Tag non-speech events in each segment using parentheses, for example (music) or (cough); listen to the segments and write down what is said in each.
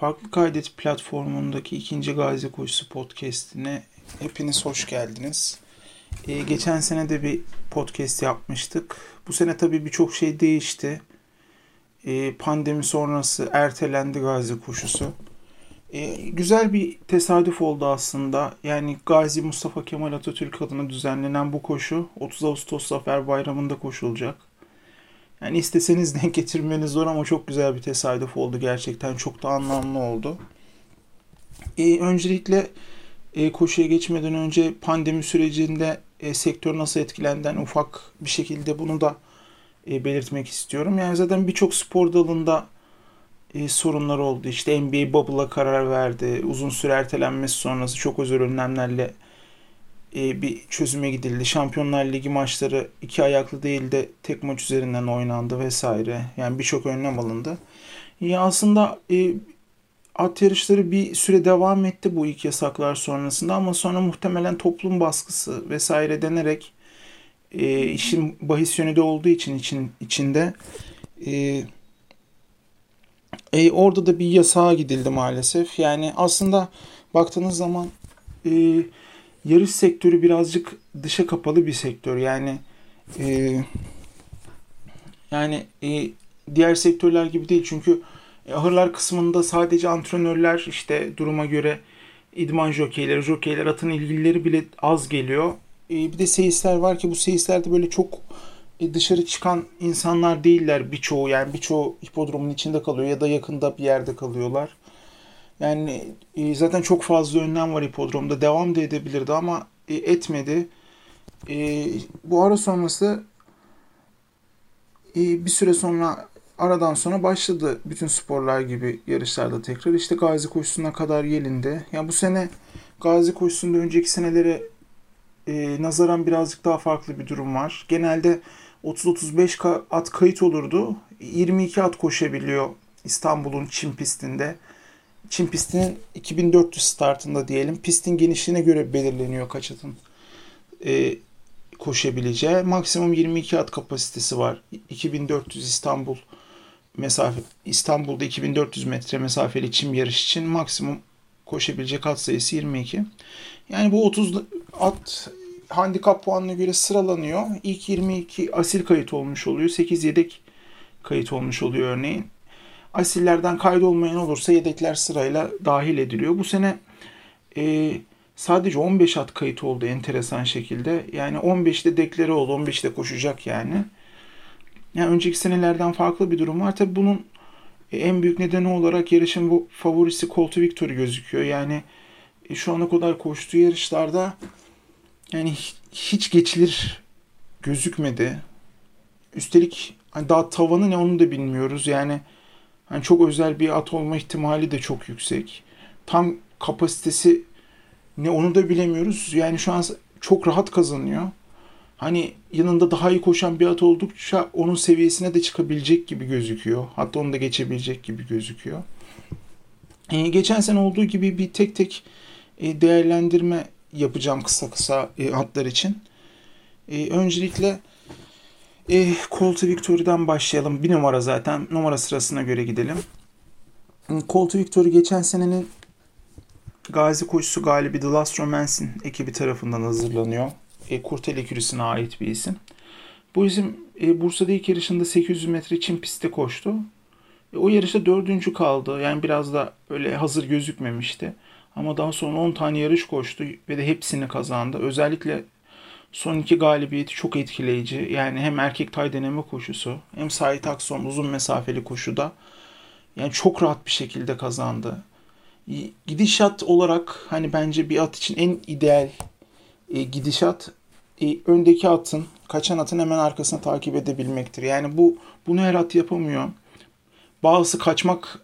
Farklı Kaydet platformundaki ikinci Gazi Koşusu podcastine hepiniz hoş geldiniz. Ee, geçen sene de bir podcast yapmıştık. Bu sene tabii birçok şey değişti. Ee, pandemi sonrası ertelendi Gazi Koşusu. Ee, güzel bir tesadüf oldu aslında. Yani Gazi Mustafa Kemal Atatürk adına düzenlenen bu koşu 30 Ağustos Zafer Bayramı'nda koşulacak. Yani isteseniz denk getirmeniz zor ama çok güzel bir tesadüf oldu gerçekten. Çok da anlamlı oldu. Ee, öncelikle e, koşuya geçmeden önce pandemi sürecinde e, sektör nasıl etkilendiğinden ufak bir şekilde bunu da e, belirtmek istiyorum. Yani zaten birçok spor dalında e, sorunlar oldu. İşte NBA bubble'a karar verdi. Uzun süre ertelenmesi sonrası çok özel önlemlerle e, bir çözüme gidildi. Şampiyonlar Ligi maçları iki ayaklı değil de tek maç üzerinden oynandı vesaire. Yani birçok önlem alındı. Ya aslında e, at yarışları bir süre devam etti bu ilk yasaklar sonrasında ama sonra muhtemelen toplum baskısı vesaire denerek e, işin bahis yönü de olduğu için için içinde e, e, orada da bir yasağa gidildi maalesef. Yani aslında baktığınız zaman e, yarış sektörü birazcık dışa kapalı bir sektör. Yani e, yani e, diğer sektörler gibi değil. Çünkü ahırlar kısmında sadece antrenörler işte duruma göre idman jokeyleri, jokeyler, atın ilgilileri bile az geliyor. E, bir de seyisler var ki bu seyislerde böyle çok e, dışarı çıkan insanlar değiller birçoğu. Yani birçoğu hipodromun içinde kalıyor ya da yakında bir yerde kalıyorlar. Yani e, zaten çok fazla önlem var hipodromda. Devam da edebilirdi ama e, etmedi. E, bu ara sonrası e, bir süre sonra aradan sonra başladı bütün sporlar gibi yarışlarda tekrar. İşte Gazi koşusuna kadar gelindi. Yani bu sene Gazi koşusunda önceki senelere e, nazaran birazcık daha farklı bir durum var. Genelde 30-35 at kayıt olurdu. 22 at koşabiliyor İstanbul'un Çin pistinde. Çin pistinin 2400 startında diyelim. Pistin genişliğine göre belirleniyor kaç atın e, koşabileceği. Maksimum 22 at kapasitesi var. 2400 İstanbul mesafe İstanbul'da 2400 metre mesafeli çim yarış için maksimum koşabilecek at sayısı 22. Yani bu 30 at handikap puanına göre sıralanıyor. İlk 22 asil kayıt olmuş oluyor. 8 yedek kayıt olmuş oluyor örneğin. Asillerden kaydolmayan olursa yedekler sırayla dahil ediliyor. Bu sene e, sadece 15 at kayıt oldu enteresan şekilde. Yani 15'te dekleri oldu. 15'te koşacak yani. Yani önceki senelerden farklı bir durum var. Tabi bunun en büyük nedeni olarak yarışın bu favorisi Colt Victory gözüküyor. Yani e, şu ana kadar koştuğu yarışlarda yani hiç geçilir gözükmedi. Üstelik hani daha tavanı ne onu da bilmiyoruz. Yani hani çok özel bir at olma ihtimali de çok yüksek. Tam kapasitesi ne onu da bilemiyoruz. Yani şu an çok rahat kazanıyor. Hani yanında daha iyi koşan bir at oldukça onun seviyesine de çıkabilecek gibi gözüküyor. Hatta onu da geçebilecek gibi gözüküyor. Ee, geçen sene olduğu gibi bir tek tek e, değerlendirme yapacağım kısa kısa e, atlar için. E, öncelikle e, Colt Victory'den başlayalım. Bir numara zaten. Numara sırasına göre gidelim. Colt Victory geçen senenin Gazi koşusu galibi The Last Romance'in ekibi tarafından hazırlanıyor. E, Kurtel Ekürüsü'ne ait bir isim. Bu isim e, Bursa'da ilk yarışında 800 metre çim pistte koştu. E, o yarışta dördüncü kaldı. Yani biraz da öyle hazır gözükmemişti. Ama daha sonra 10 tane yarış koştu ve de hepsini kazandı. Özellikle son iki galibiyeti çok etkileyici. Yani hem erkek tay deneme koşusu hem Sait Akson uzun mesafeli koşuda yani çok rahat bir şekilde kazandı. Gidişat olarak hani bence bir at için en ideal e, gidişat e, öndeki atın, kaçan atın hemen arkasına takip edebilmektir. Yani bu bunu her at yapamıyor. Bazısı kaçmak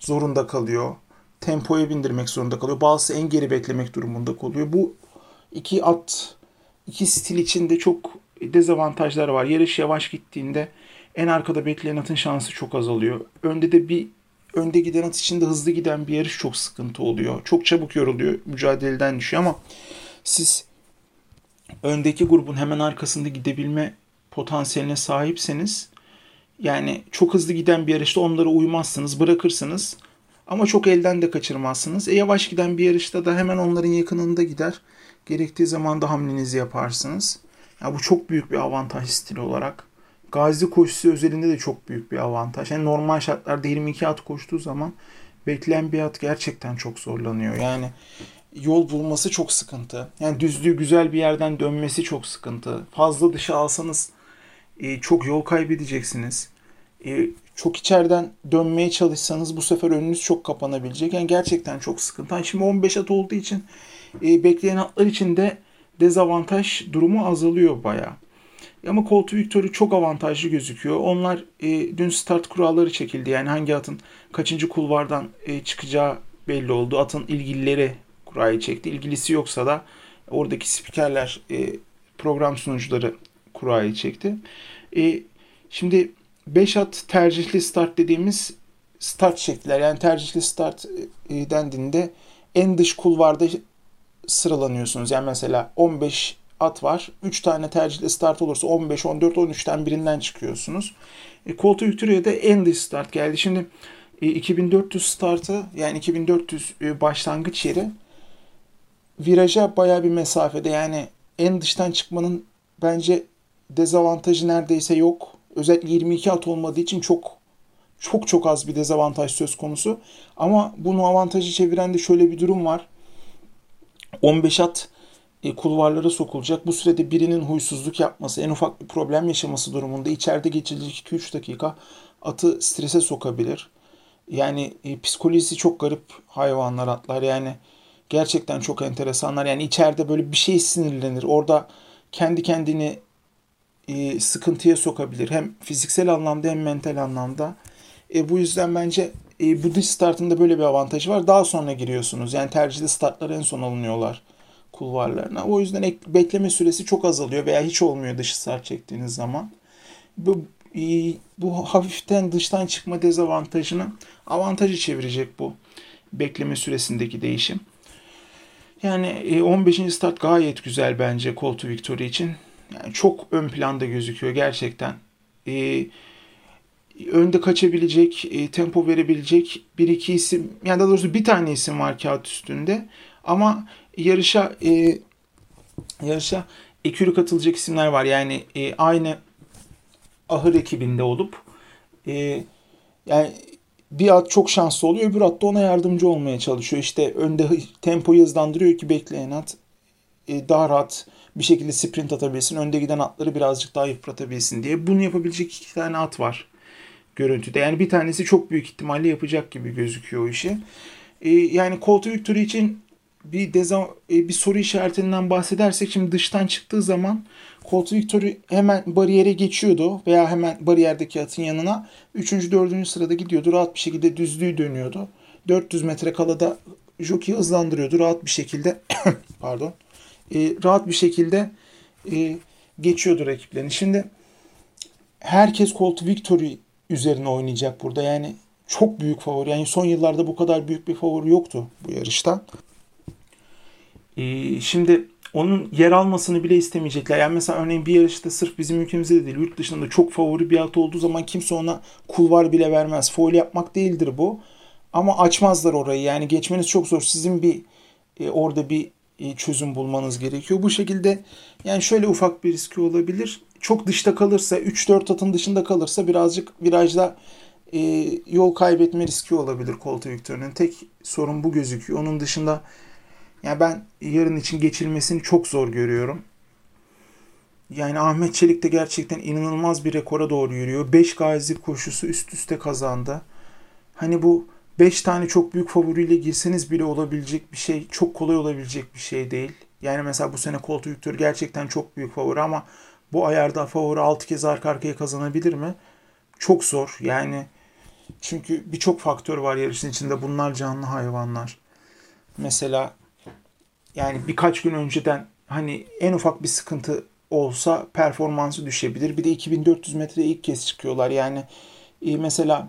zorunda kalıyor tempoya bindirmek zorunda kalıyor. Bazısı en geri beklemek durumunda kalıyor. Bu iki at, iki stil içinde çok dezavantajlar var. Yarış yavaş gittiğinde en arkada bekleyen atın şansı çok azalıyor. Önde de bir önde giden at için de hızlı giden bir yarış çok sıkıntı oluyor. Çok çabuk yoruluyor, mücadeleden düşüyor ama siz öndeki grubun hemen arkasında gidebilme potansiyeline sahipseniz yani çok hızlı giden bir yarışta onlara uymazsınız, bırakırsınız Ama çok elden de kaçırmazsınız. E, yavaş giden bir yarışta da hemen onların yakınında gider. Gerektiği zaman da hamlenizi yaparsınız. Ya bu çok büyük bir avantaj stil olarak. Gazi koşusu özelinde de çok büyük bir avantaj. Yani normal şartlarda 22 at koştuğu zaman bekleyen bir at gerçekten çok zorlanıyor. Yani yol bulması çok sıkıntı. Yani düzlüğü güzel bir yerden dönmesi çok sıkıntı. Fazla dışa alsanız e, çok yol kaybedeceksiniz. E, çok içeriden dönmeye çalışsanız bu sefer önünüz çok kapanabilecek. Yani gerçekten çok sıkıntı. Yani şimdi 15 at olduğu için e, bekleyen atlar için de dezavantaj durumu azalıyor bayağı. Ama Colt Victory çok avantajlı gözüküyor. Onlar e, dün start kuralları çekildi. Yani hangi atın kaçıncı kulvardan e, çıkacağı belli oldu. Atın ilgilileri kurayı çekti. İlgilisi yoksa da oradaki spikerler, e, program sunucuları kurayı çekti. E, şimdi 5 at tercihli start dediğimiz start şekiller. Yani tercihli start e, dendiğinde en dış kulvarda sıralanıyorsunuz. Yani mesela 15 at var. 3 tane tercihli start olursa 15, 14, 13'ten birinden çıkıyorsunuz. E, Colton Victoria'da en dış start geldi. Şimdi e, 2400 startı yani 2400 e, başlangıç yeri viraja baya bir mesafede. Yani en dıştan çıkmanın bence dezavantajı neredeyse yok. Özellikle 22 at olmadığı için çok çok çok az bir dezavantaj söz konusu. Ama bunu avantajı çeviren de şöyle bir durum var. 15 at e, kulvarlara sokulacak. Bu sürede birinin huysuzluk yapması, en ufak bir problem yaşaması durumunda içeride geçilecek 2-3 dakika atı strese sokabilir. Yani e, psikolojisi çok garip hayvanlar atlar. Yani gerçekten çok enteresanlar. Yani içeride böyle bir şey sinirlenir. Orada kendi kendini e, sıkıntıya sokabilir. Hem fiziksel anlamda hem mental anlamda. E, bu yüzden bence e, bu dış startında böyle bir avantajı var. Daha sonra giriyorsunuz. Yani tercihli startlar en son alınıyorlar kulvarlarına. O yüzden ek, bekleme süresi çok azalıyor veya hiç olmuyor dış start çektiğiniz zaman. Bu, e, bu hafiften dıştan çıkma dezavantajını avantajı çevirecek bu bekleme süresindeki değişim. Yani e, 15. start gayet güzel bence Colto Victory için. Yani çok ön planda gözüküyor gerçekten. E, önde kaçabilecek, e, tempo verebilecek bir iki isim, yani daha doğrusu bir tane isim var kağıt üstünde. Ama yarışa e, yarışa ekürü katılacak isimler var. Yani e, aynı ahır ekibinde olup e, yani bir at çok şanslı oluyor, öbür at da ona yardımcı olmaya çalışıyor. İşte önde tempoyu hızlandırıyor ki bekleyen at e, daha rahat bir şekilde sprint atabilsin. Önde giden atları birazcık daha yıpratabilsin diye. Bunu yapabilecek iki tane at var görüntüde. Yani bir tanesi çok büyük ihtimalle yapacak gibi gözüküyor o işi. E, yani Colt Victory için bir deza, e, bir soru işaretinden bahsedersek şimdi dıştan çıktığı zaman Colt Victory hemen bariyere geçiyordu veya hemen bariyerdeki atın yanına 3. 4. sırada gidiyordu. Rahat bir şekilde düzlüğü dönüyordu. 400 metre kalada jockey hızlandırıyordu rahat bir şekilde. (coughs) pardon. E, rahat bir şekilde e, geçiyordu rakiplerini. Şimdi herkes Colt Victory üzerine oynayacak burada. Yani çok büyük favori. Yani son yıllarda bu kadar büyük bir favori yoktu bu yarışta. Ee, şimdi onun yer almasını bile istemeyecekler. Yani mesela örneğin bir yarışta sırf bizim ülkemizde de değil, yurt dışında çok favori bir at olduğu zaman kimse ona kulvar bile vermez. Foil yapmak değildir bu. Ama açmazlar orayı. Yani geçmeniz çok zor. Sizin bir e, orada bir e, çözüm bulmanız gerekiyor. Bu şekilde yani şöyle ufak bir riski olabilir. Çok dışta kalırsa, 3-4 atın dışında kalırsa birazcık virajda e, yol kaybetme riski olabilir Colt Victor'un. Tek sorun bu gözüküyor. Onun dışında yani ben yarın için geçilmesini çok zor görüyorum. Yani Ahmet Çelik de gerçekten inanılmaz bir rekora doğru yürüyor. 5 gazi koşusu üst üste kazandı. Hani bu 5 tane çok büyük favoriyle girseniz bile olabilecek bir şey, çok kolay olabilecek bir şey değil. Yani mesela bu sene Colt Victor gerçekten çok büyük favori ama bu ayarda favori 6 kez arka arkaya kazanabilir mi? Çok zor. Yani çünkü birçok faktör var yarışın içinde. Bunlar canlı hayvanlar. Mesela yani birkaç gün önceden hani en ufak bir sıkıntı olsa performansı düşebilir. Bir de 2400 metreye ilk kez çıkıyorlar. Yani e, mesela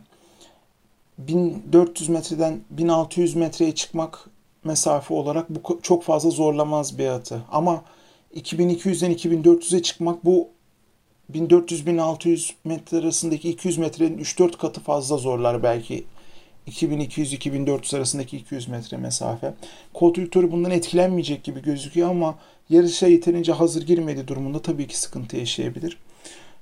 1400 metreden 1600 metreye çıkmak mesafe olarak bu çok fazla zorlamaz bir atı. Ama 2200'den 2400'e çıkmak bu 1400-1600 metre arasındaki 200 metrenin 3-4 katı fazla zorlar belki 2200-2400 arasındaki 200 metre mesafe. Victory bundan etkilenmeyecek gibi gözüküyor ama yarışa yeterince hazır girmedi durumunda tabii ki sıkıntı yaşayabilir.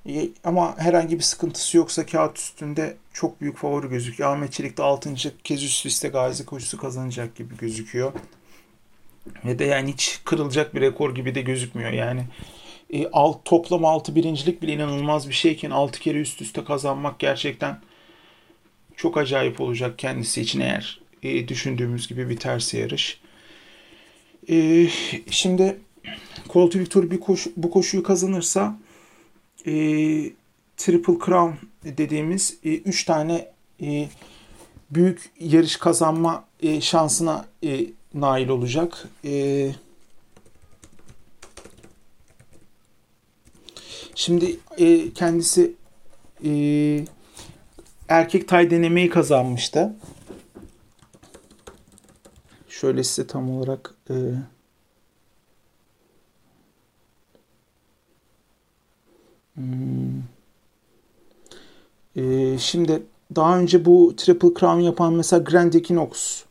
E, ama herhangi bir sıkıntısı yoksa kağıt üstünde çok büyük favori gözüküyor. Ahmet Çelik de 6. kez üst üste gazi koşusu kazanacak gibi gözüküyor. Ve de yani hiç kırılacak bir rekor gibi de gözükmüyor. Yani e, alt, toplam 6 birincilik bile inanılmaz bir şeyken 6 kere üst üste kazanmak gerçekten çok acayip olacak kendisi için eğer e, düşündüğümüz gibi biterse yarış. E, şimdi Colt Victor bir koşu, bu koşuyu kazanırsa e, Triple Crown dediğimiz 3 e, tane e, büyük yarış kazanma e, şansına e, nail olacak. E, şimdi e, kendisi e, erkek tay denemeyi kazanmıştı. Şöyle size tam olarak e, hmm, e, şimdi daha önce bu Triple Crown yapan mesela Grand Equinox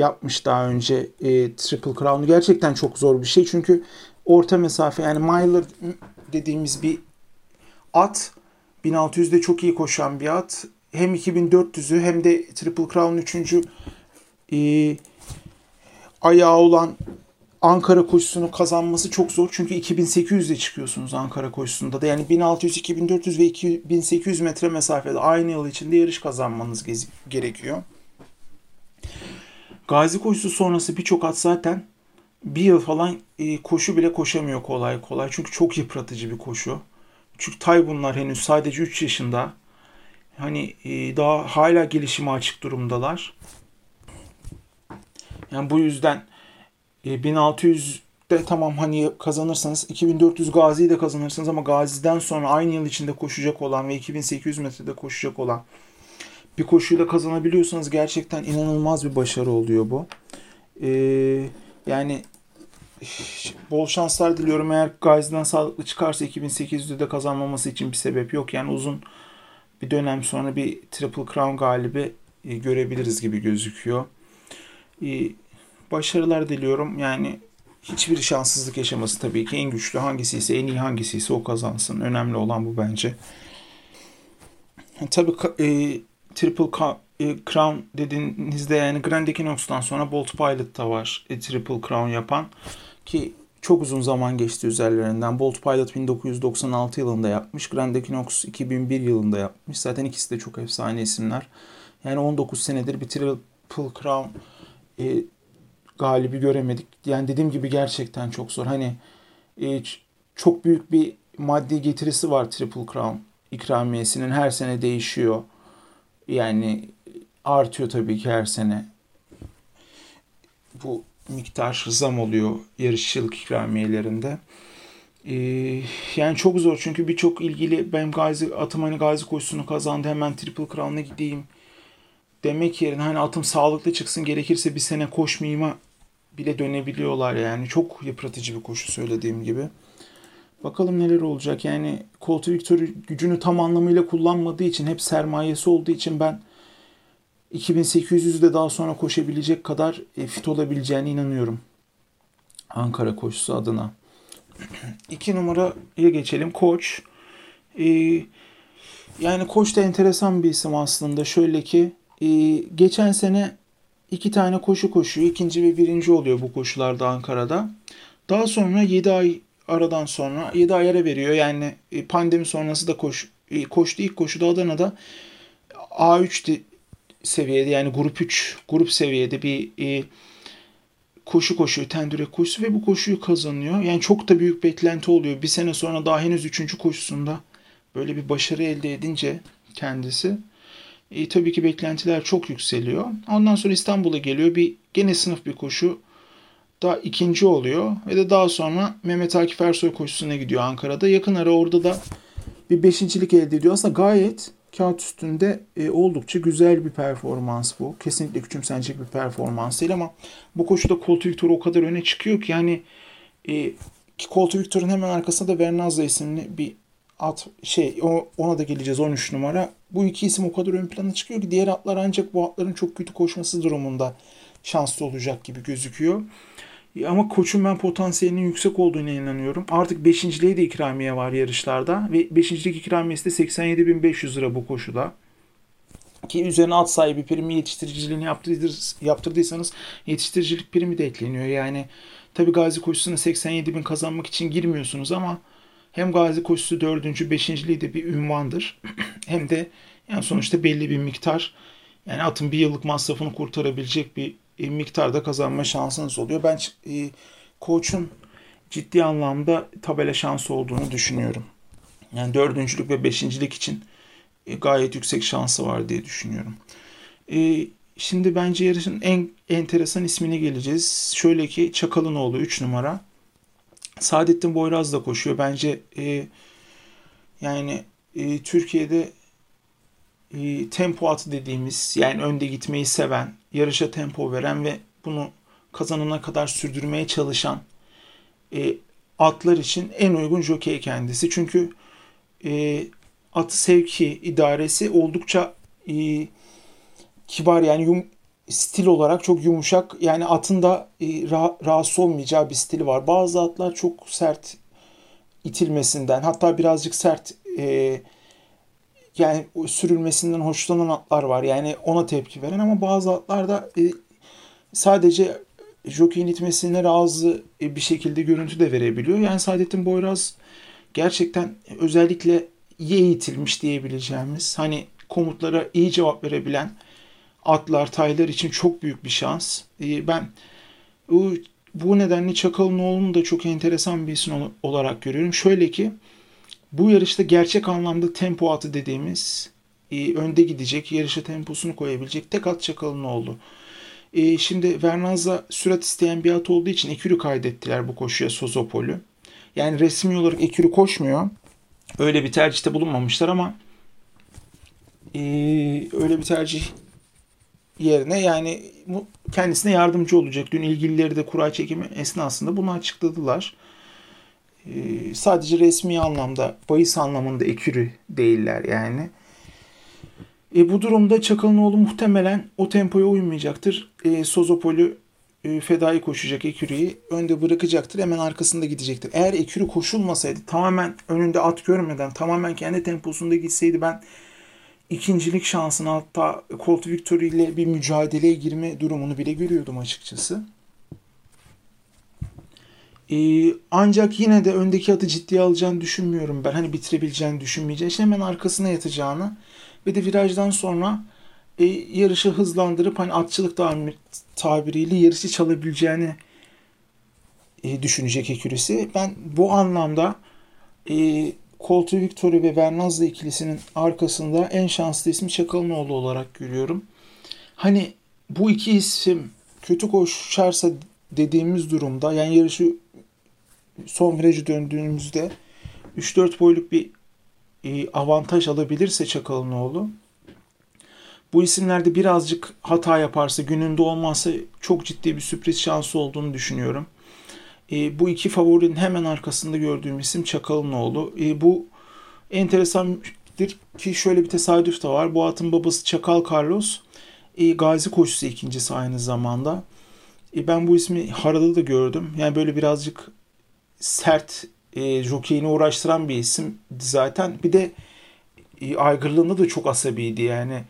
yapmış daha önce e, Triple Crown'u. Gerçekten çok zor bir şey. Çünkü orta mesafe yani miler dediğimiz bir at 1600'de çok iyi koşan bir at. Hem 2400'ü hem de Triple Crown 3. E, ayağı olan Ankara koşusunu kazanması çok zor. Çünkü 2800'de çıkıyorsunuz Ankara koşusunda da. Yani 1600, 2400 ve 2800 metre mesafede aynı yıl içinde yarış kazanmanız gerekiyor. Gazi koşusu sonrası birçok at zaten bir yıl falan e, koşu bile koşamıyor kolay kolay. Çünkü çok yıpratıcı bir koşu. Çünkü Tay bunlar henüz sadece 3 yaşında. Hani e, daha hala gelişime açık durumdalar. Yani bu yüzden e, 1600 de tamam hani kazanırsanız 2400 Gazi'yi de kazanırsınız ama Gazi'den sonra aynı yıl içinde koşacak olan ve 2800 metrede koşacak olan bir koşuyla kazanabiliyorsanız gerçekten inanılmaz bir başarı oluyor bu. Ee, yani bol şanslar diliyorum. Eğer Gazi'den sağlıklı çıkarsa 2800'de de kazanmaması için bir sebep yok. Yani uzun bir dönem sonra bir Triple Crown galibi e, görebiliriz gibi gözüküyor. E, başarılar diliyorum. Yani hiçbir şanssızlık yaşaması tabii ki. En güçlü hangisi ise, en iyi hangisi ise o kazansın. Önemli olan bu bence. Tabii e, Triple e, Crown dediğinizde yani Grand Equinox'tan sonra Bolt Pilot da var e, Triple Crown yapan ki çok uzun zaman geçti üzerlerinden. Bolt Pilot 1996 yılında yapmış. Grand Equinox 2001 yılında yapmış. Zaten ikisi de çok efsane isimler. Yani 19 senedir bir Triple Crown e, galibi göremedik. Yani dediğim gibi gerçekten çok zor. Hani e, çok büyük bir maddi getirisi var Triple Crown ikramiyesinin. Her sene değişiyor. Yani artıyor tabii ki her sene. Bu miktar zam oluyor yarışçılık ikramiyelerinde. Ee, yani çok zor çünkü birçok ilgili benim Gazi atım hani Gazi koşusunu kazandı hemen Triple Crown'a gideyim demek yerine hani atım sağlıklı çıksın gerekirse bir sene koşmayayım bile dönebiliyorlar yani. Çok yıpratıcı bir koşu söylediğim gibi. Bakalım neler olacak. Yani Colt Victory gücünü tam anlamıyla kullanmadığı için hep sermayesi olduğu için ben 2800'de daha sonra koşabilecek kadar e, fit olabileceğine inanıyorum. Ankara koşusu adına. (clears throat) İki numaraya geçelim. Koç. Ee, yani Koç da enteresan bir isim aslında. Şöyle ki e, geçen sene iki tane koşu koşuyor. ikinci ve birinci oluyor bu koşularda Ankara'da. Daha sonra 7 ay aradan sonra 7 ay ara veriyor. Yani e, pandemi sonrası da koş, e, koştu. ilk koşuda Adana'da A3 seviyede yani grup 3 grup seviyede bir e, koşu koşuyor. Tendüre koşusu ve bu koşuyu kazanıyor. Yani çok da büyük beklenti oluyor. Bir sene sonra daha henüz 3. koşusunda böyle bir başarı elde edince kendisi e, tabii ki beklentiler çok yükseliyor. Ondan sonra İstanbul'a geliyor. Bir gene sınıf bir koşu da ikinci oluyor ve de daha sonra Mehmet Akif Ersoy koşusuna gidiyor Ankara'da. Yakın ara orada da bir beşincilik elde ediyor. Aslında gayet kağıt üstünde e, oldukça güzel bir performans bu. Kesinlikle küçümsenecek bir performans değil ama bu koşuda Colt Victor o kadar öne çıkıyor ki yani e, Colt Victor'un hemen arkasında da Vernazza isimli bir at şey ona da geleceğiz 13 numara. Bu iki isim o kadar ön plana çıkıyor ki diğer atlar ancak bu atların çok kötü koşması durumunda şanslı olacak gibi gözüküyor. Ama koçun ben potansiyelinin yüksek olduğuna inanıyorum. Artık beşinciliğe de ikramiye var yarışlarda. Ve beşincilik ikramiyesi de 87.500 lira bu koşuda. Ki üzerine at sahibi primi yetiştiriciliğini yaptırdıysanız yetiştiricilik primi de ekleniyor. Yani tabi gazi koşusuna 87 bin kazanmak için girmiyorsunuz ama hem gazi koşusu 4. 5. de bir ünvandır. (clears throat) hem de yani sonuçta belli bir miktar yani atın bir yıllık masrafını kurtarabilecek bir e, miktarda kazanma şansınız oluyor. Ben e, koçun ciddi anlamda tabela şansı olduğunu düşünüyorum. Yani dördüncülük ve beşincilik için e, gayet yüksek şansı var diye düşünüyorum. E, şimdi bence yarışın en enteresan ismine geleceğiz. Şöyle ki Çakal'ın oğlu 3 numara. Saadettin Boyraz da koşuyor. Bence e, yani e, Türkiye'de e, tempo atı dediğimiz yani önde gitmeyi seven, yarışa tempo veren ve bunu kazanana kadar sürdürmeye çalışan e, atlar için en uygun jokey kendisi. Çünkü e, atı sevki idaresi oldukça e, kibar yani yum, stil olarak çok yumuşak yani atın da e, rah- rahatsız olmayacağı bir stili var. Bazı atlar çok sert itilmesinden hatta birazcık sert e, yani sürülmesinden hoşlanan atlar var. Yani ona tepki veren ama bazı atlar da e, sadece jockey'in itmesine razı e, bir şekilde görüntü de verebiliyor. Yani Saadettin Boyraz gerçekten özellikle iyi eğitilmiş diyebileceğimiz hani komutlara iyi cevap verebilen atlar, taylar için çok büyük bir şans. E, ben bu, bu nedenle Çakal'ın da çok enteresan bir isim olarak görüyorum. Şöyle ki bu yarışta gerçek anlamda tempo atı dediğimiz e, önde gidecek, yarışa temposunu koyabilecek tek at Çakal'ın oldu. E, şimdi Vernaz'a sürat isteyen bir at olduğu için Ekürü kaydettiler bu koşuya Sozopol'ü. Yani resmi olarak Ekürü koşmuyor. Öyle bir tercihte bulunmamışlar ama e, öyle bir tercih yerine yani kendisine yardımcı olacak. Dün ilgilileri de kura çekimi esnasında bunu açıkladılar. Ee, sadece resmi anlamda, bahis anlamında ekürü değiller yani. E, bu durumda Çakal'ın muhtemelen o tempoya uymayacaktır. E, Sozopol'ü e, fedai koşacak Ekürü'yü önde bırakacaktır. Hemen arkasında gidecektir. Eğer Ekürü koşulmasaydı tamamen önünde at görmeden tamamen kendi temposunda gitseydi ben ikincilik şansını hatta Colt Victory ile bir mücadeleye girme durumunu bile görüyordum açıkçası. Ee, ancak yine de öndeki atı ciddiye alacağını düşünmüyorum ben. Hani bitirebileceğini düşünmeyeceğini. İşte hemen arkasına yatacağını ve de virajdan sonra e, yarışı hızlandırıp hani atçılık tabiriyle yarışı çalabileceğini e, düşünecek ekürisi. Ben bu anlamda e, Colty Victory ve Vernazza ikilisinin arkasında en şanslı ismi Çakalinoğlu olarak görüyorum. Hani bu iki isim kötü koşarsa dediğimiz durumda yani yarışı son virajı döndüğümüzde 3-4 boyluk bir e, avantaj alabilirse Çakalinoğlu bu isimlerde birazcık hata yaparsa, gününde olmazsa çok ciddi bir sürpriz şansı olduğunu düşünüyorum. E, bu iki favorinin hemen arkasında gördüğüm isim Çakalinoğlu. E, bu enteresandır ki şöyle bir tesadüf de var. Bu atın babası Çakal Carlos. E, Gazi koşusu ikincisi aynı zamanda. E, ben bu ismi Harada da gördüm. Yani böyle birazcık sert e, jokeyini uğraştıran bir isim zaten. Bir de e, aygırlığında da çok asabiydi yani.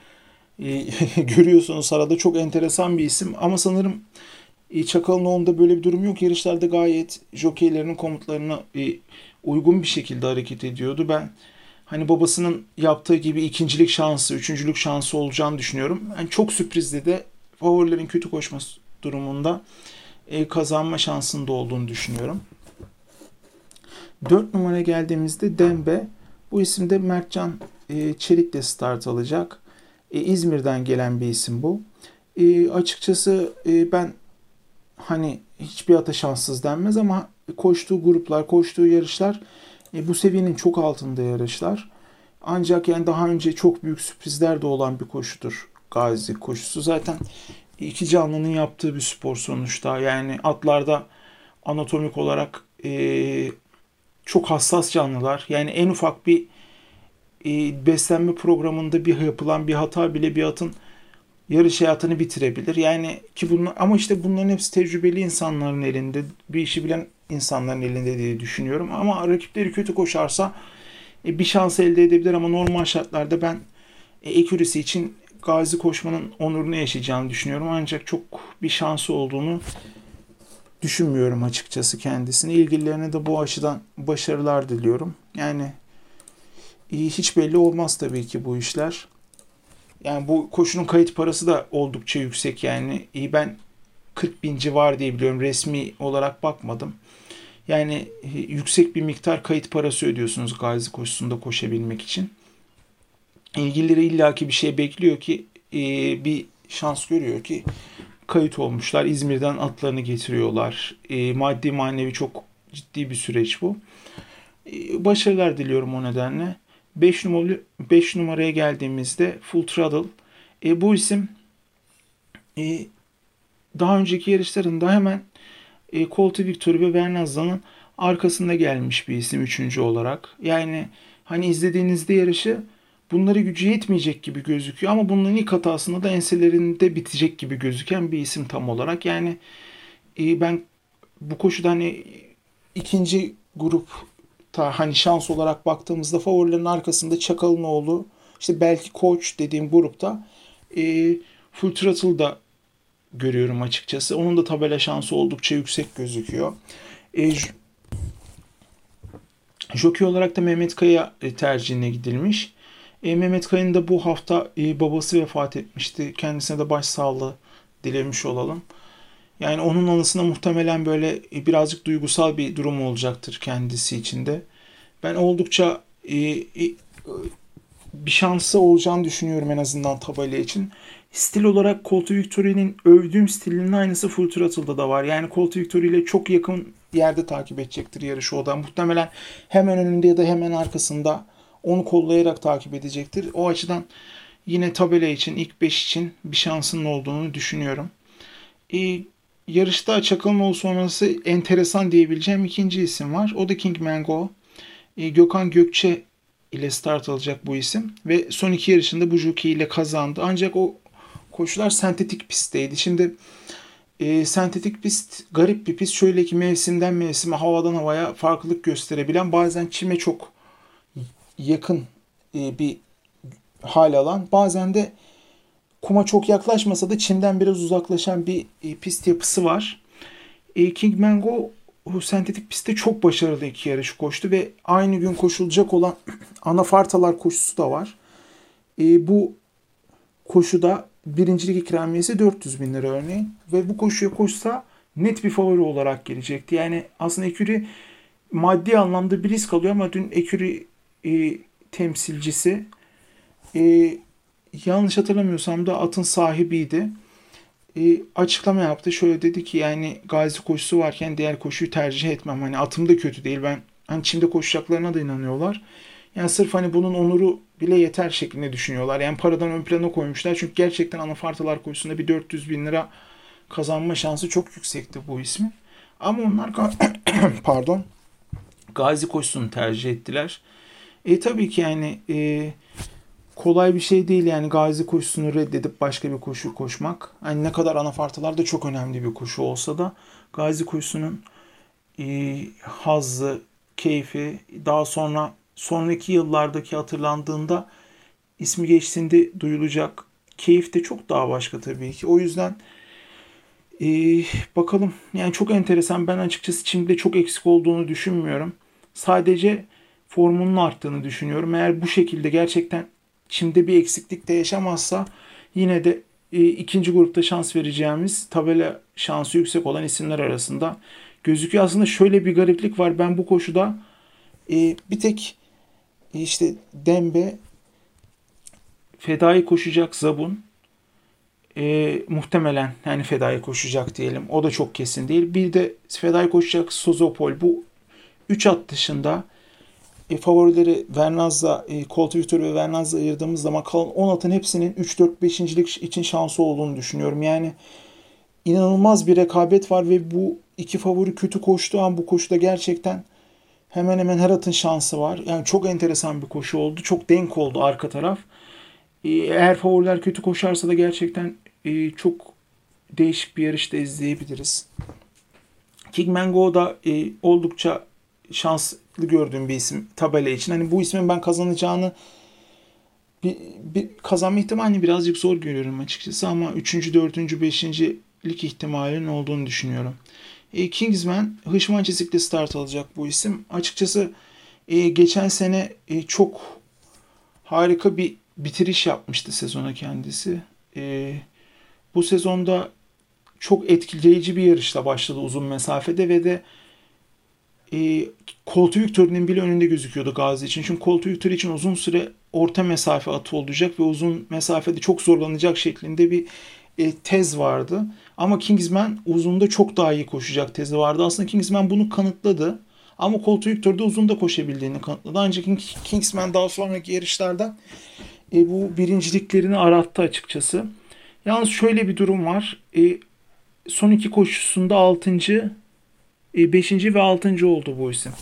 E, (laughs) görüyorsunuz arada çok enteresan bir isim ama sanırım e, Çakal'ın böyle bir durum yok. Yarışlarda gayet jokeylerinin komutlarına e, uygun bir şekilde hareket ediyordu. Ben hani babasının yaptığı gibi ikincilik şansı, üçüncülük şansı olacağını düşünüyorum. Yani çok sürprizli de favorilerin kötü koşması durumunda e, kazanma şansında olduğunu düşünüyorum. 4 numara geldiğimizde Dembe. Bu isimde Mertcan e, Çelik de start alacak. E, İzmir'den gelen bir isim bu. E, açıkçası ben hani hiçbir ata şanssız denmez ama koştuğu gruplar, koştuğu yarışlar bu seviyenin çok altında yarışlar. Ancak yani daha önce çok büyük sürprizler de olan bir koşudur Gazi koşusu. Zaten iki canlının yaptığı bir spor sonuçta. Yani atlarda anatomik olarak e, çok hassas canlılar. Yani en ufak bir e, beslenme programında bir yapılan bir hata bile bir atın yarış hayatını bitirebilir. Yani ki bunlar ama işte bunların hepsi tecrübeli insanların elinde, bir işi bilen insanların elinde diye düşünüyorum. Ama rakipleri kötü koşarsa e, bir şans elde edebilir ama normal şartlarda ben e, ekürisi için gazi koşmanın onurunu yaşayacağını düşünüyorum. Ancak çok bir şansı olduğunu düşünmüyorum açıkçası kendisini. İlgililerine de bu açıdan başarılar diliyorum. Yani hiç belli olmaz tabii ki bu işler. Yani bu koşunun kayıt parası da oldukça yüksek yani. İyi ben 40 bin civar diye biliyorum. Resmi olarak bakmadım. Yani e, yüksek bir miktar kayıt parası ödüyorsunuz gazi koşusunda koşabilmek için. İlgilileri illaki bir şey bekliyor ki e, bir şans görüyor ki kayıt olmuşlar. İzmir'den atlarını getiriyorlar. E, maddi manevi çok ciddi bir süreç bu. Başarılar diliyorum o nedenle. 5 numaralı 5 numaraya geldiğimizde Full Throttle. E, bu isim e, daha önceki yarışlarında hemen e, Colt Victory ve Vernazza'nın arkasında gelmiş bir isim üçüncü olarak. Yani hani izlediğinizde yarışı bunları gücü yetmeyecek gibi gözüküyor ama bunların ilk hatasında da enselerinde bitecek gibi gözüken bir isim tam olarak. Yani e, ben bu koşuda hani ikinci grup ta hani şans olarak baktığımızda favorilerin arkasında Çakal'ın oğlu işte belki Koç dediğim grupta e, Full Throttle'da görüyorum açıkçası. Onun da tabela şansı oldukça yüksek gözüküyor. E, Jockey olarak da Mehmet Kaya e, tercihine gidilmiş. E, Mehmet Kaya'nın da bu hafta e, babası vefat etmişti. Kendisine de başsağlığı dilemiş olalım. Yani onun anısına muhtemelen böyle e, birazcık duygusal bir durum olacaktır kendisi için de. Ben oldukça e, e, bir şansı olacağını düşünüyorum en azından tabela için. Stil olarak Colt Victory'nin övdüğüm stilinin aynısı Full da var. Yani Colt Victory ile çok yakın yerde takip edecektir yarışı o da. Muhtemelen hemen önünde ya da hemen arkasında onu kollayarak takip edecektir. O açıdan yine tabela için ilk 5 için bir şansının olduğunu düşünüyorum. Ee, yarışta Çakılmoğlu sonrası enteresan diyebileceğim ikinci isim var. O da King Mango. Ee, Gökhan Gökçe ile start alacak bu isim. Ve son iki yarışında bu jockey ile kazandı. Ancak o koşular sentetik pistteydi. Şimdi e, sentetik pist garip bir pist. Şöyle ki mevsimden mevsime havadan havaya farklılık gösterebilen bazen çime çok yakın e, bir hal alan bazen de kuma çok yaklaşmasa da çimden biraz uzaklaşan bir e, pist yapısı var. E, King Mango sentetik pistte çok başarılı iki yarış koştu ve aynı gün koşulacak olan (clears throat) anafartalar koşusu da var. E, bu koşuda birincilik ikramiyesi 400 bin lira örneğin ve bu koşuya koşsa net bir favori olarak gelecekti. Yani aslında Eküri maddi anlamda bir risk alıyor ama dün Eküri e, temsilcisi e, yanlış hatırlamıyorsam da atın sahibiydi. E, açıklama yaptı. Şöyle dedi ki yani gazi koşusu varken diğer koşuyu tercih etmem. Hani atım da kötü değil. Ben hani Çin'de koşacaklarına da inanıyorlar. Yani sırf hani bunun onuru bile yeter şeklinde düşünüyorlar. Yani paradan ön plana koymuşlar. Çünkü gerçekten anafartalar koşusunda bir 400 bin lira kazanma şansı çok yüksekti bu ismi. Ama onlar (coughs) pardon Gazi koşusunu tercih ettiler. E tabii ki yani e, kolay bir şey değil yani Gazi koşusunu reddedip başka bir koşu koşmak. Hani ne kadar anafartalar da çok önemli bir koşu olsa da Gazi koşusunun e, hazzı, keyfi daha sonra sonraki yıllardaki hatırlandığında ismi geçtiğinde duyulacak keyif de çok daha başka tabii ki. O yüzden e, bakalım yani çok enteresan. Ben açıkçası Çin'de çok eksik olduğunu düşünmüyorum. Sadece formunun arttığını düşünüyorum. Eğer bu şekilde gerçekten Çim'de bir eksiklik de yaşamazsa yine de e, ikinci grupta şans vereceğimiz tabela şansı yüksek olan isimler arasında gözüküyor. Aslında şöyle bir gariplik var. Ben bu koşuda e, bir tek e, işte Dembe fedai koşacak Zabun e, muhtemelen yani fedai koşacak diyelim. O da çok kesin değil. Bir de fedai koşacak Sozopol. Bu 3 at dışında e, favorileri Vernaz'la, e, Colt ve Vernaz'la ayırdığımız zaman kalan 10 atın hepsinin 3-4-5.lik için şansı olduğunu düşünüyorum. Yani inanılmaz bir rekabet var ve bu iki favori kötü koştuğu an bu koşuda gerçekten Hemen hemen her atın şansı var. Yani çok enteresan bir koşu oldu. Çok denk oldu arka taraf. Ee, eğer favoriler kötü koşarsa da gerçekten e, çok değişik bir yarışta izleyebiliriz. Kingman Go da e, oldukça şanslı gördüğüm bir isim tabela için. Hani bu ismin ben kazanacağını bir, bir kazanma ihtimalini birazcık zor görüyorum açıkçası ama 3. 4. 5. lig ihtimalinin olduğunu düşünüyorum. E, Kingsman Hışman Çizik'te start alacak bu isim. Açıkçası e, geçen sene e, çok harika bir bitiriş yapmıştı sezona kendisi. E, bu sezonda çok etkileyici bir yarışla başladı uzun mesafede ve de e, Colt Victory'nin bile önünde gözüküyordu Gazi için. Çünkü Colt Victory için uzun süre orta mesafe atı olacak ve uzun mesafede çok zorlanacak şeklinde bir e, tez vardı. Ama Kingsman uzunda çok daha iyi koşacak tezi vardı. Aslında Kingsman bunu kanıtladı. Ama Colt Victor'da uzunda koşabildiğini kanıtladı. Ancak Kingsman daha sonraki yarışlarda e, bu birinciliklerini arattı açıkçası. Yalnız şöyle bir durum var. E, son iki koşusunda 6. 5. E, ve 6. oldu bu isim.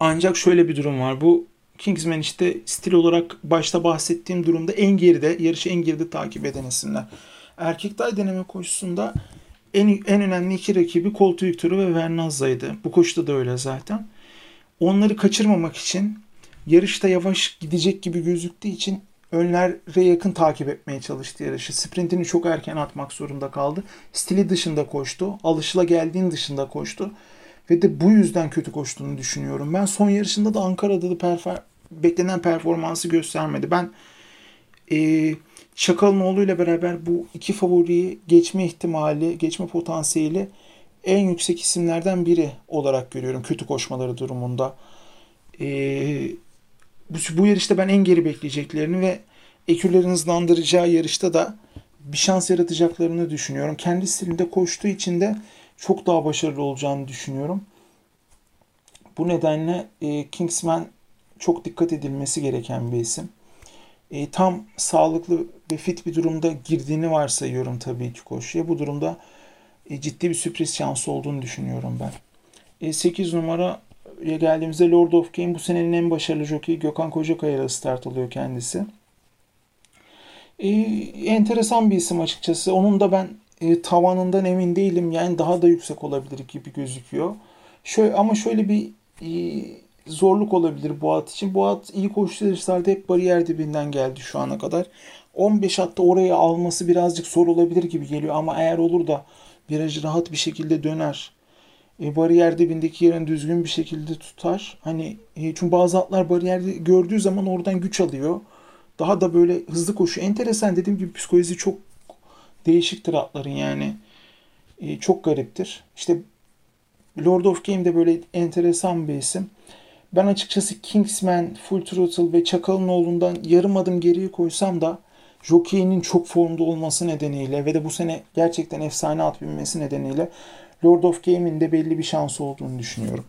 Ancak şöyle bir durum var. Bu Kingsman işte stil olarak başta bahsettiğim durumda en geride, yarışı en geride takip eden isimler. Erkekler deneme koşusunda en, en önemli iki rakibi Colt Victor'u ve Vernazza'ydı. Bu koşuda da öyle zaten. Onları kaçırmamak için yarışta yavaş gidecek gibi gözüktüğü için önlere yakın takip etmeye çalıştı yarışı. Sprintini çok erken atmak zorunda kaldı. Stili dışında koştu. Alışıla geldiğin dışında koştu. Ve de bu yüzden kötü koştuğunu düşünüyorum. Ben son yarışında da Ankara'da da perfor- beklenen performansı göstermedi. Ben e, Çakal'ın ile beraber bu iki favoriyi geçme ihtimali, geçme potansiyeli en yüksek isimlerden biri olarak görüyorum kötü koşmaları durumunda. E, bu, bu yarışta ben en geri bekleyeceklerini ve ekürlerin hızlandıracağı yarışta da bir şans yaratacaklarını düşünüyorum. Kendi stilinde koştuğu için de çok daha başarılı olacağını düşünüyorum. Bu nedenle e, Kingsman çok dikkat edilmesi gereken bir isim. E, tam sağlıklı ve fit bir durumda girdiğini varsayıyorum tabii ki koşuya. Bu durumda e, ciddi bir sürpriz şansı olduğunu düşünüyorum ben. E, 8 numara geldiğimizde Lord of Game bu senenin en başarılı jokeyi Gökhan Kocakaya start alıyor kendisi. E, enteresan bir isim açıkçası. Onun da ben e, tavanından emin değilim. Yani daha da yüksek olabilir gibi gözüküyor. Şöyle ama şöyle bir e, zorluk olabilir bu at için. Bu at iyi koşu yarışlarda hep bariyer dibinden geldi şu ana kadar. 15 hatta oraya alması birazcık zor olabilir gibi geliyor ama eğer olur da virajı rahat bir şekilde döner. E, bariyer dibindeki yerini düzgün bir şekilde tutar. Hani e, çünkü bazı atlar bariyerde gördüğü zaman oradan güç alıyor. Daha da böyle hızlı koşu. Enteresan dediğim gibi psikolojisi çok değişiktir atların yani. E, çok gariptir. İşte Lord of Game de böyle enteresan bir isim. Ben açıkçası Kingsman, Full Throttle ve Çakal'ın oğlundan yarım adım geriye koysam da Jockey'nin çok formda olması nedeniyle ve de bu sene gerçekten efsane at binmesi nedeniyle Lord of Game'in de belli bir şansı olduğunu düşünüyorum.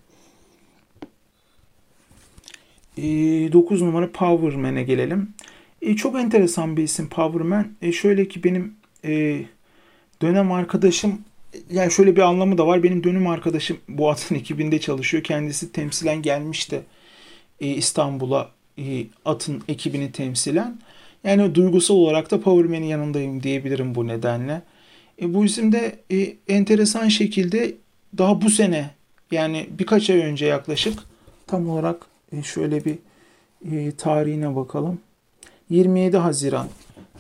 E, 9 numara Powerman'e gelelim. E, çok enteresan bir isim Powerman. E, şöyle ki benim e, dönem arkadaşım yani şöyle bir anlamı da var. Benim dönüm arkadaşım bu atın ekibinde çalışıyor. Kendisi temsilen gelmişti e, İstanbul'a e, atın ekibini temsilen. Yani duygusal olarak da Powerman'in yanındayım diyebilirim bu nedenle. E, bu isim de e, enteresan şekilde daha bu sene yani birkaç ay önce yaklaşık tam olarak e, şöyle bir e, tarihine bakalım. 27 Haziran